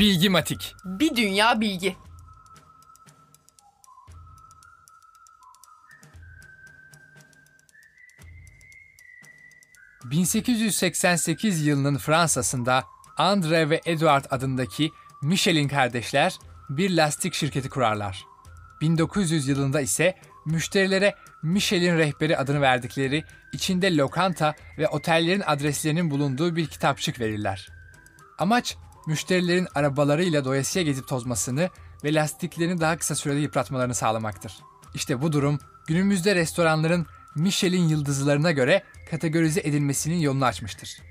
Bilgimatik. Bir dünya bilgi. ...1888 yılının Fransa'sında André ve Edward adındaki Michelin kardeşler bir lastik şirketi kurarlar. 1900 yılında ise müşterilere Michelin rehberi adını verdikleri içinde lokanta ve otellerin adreslerinin bulunduğu bir kitapçık verirler. Amaç müşterilerin arabalarıyla doyasıya gezip tozmasını ve lastiklerini daha kısa sürede yıpratmalarını sağlamaktır. İşte bu durum günümüzde restoranların Michelin yıldızlarına göre kategorize edilmesinin yolunu açmıştır.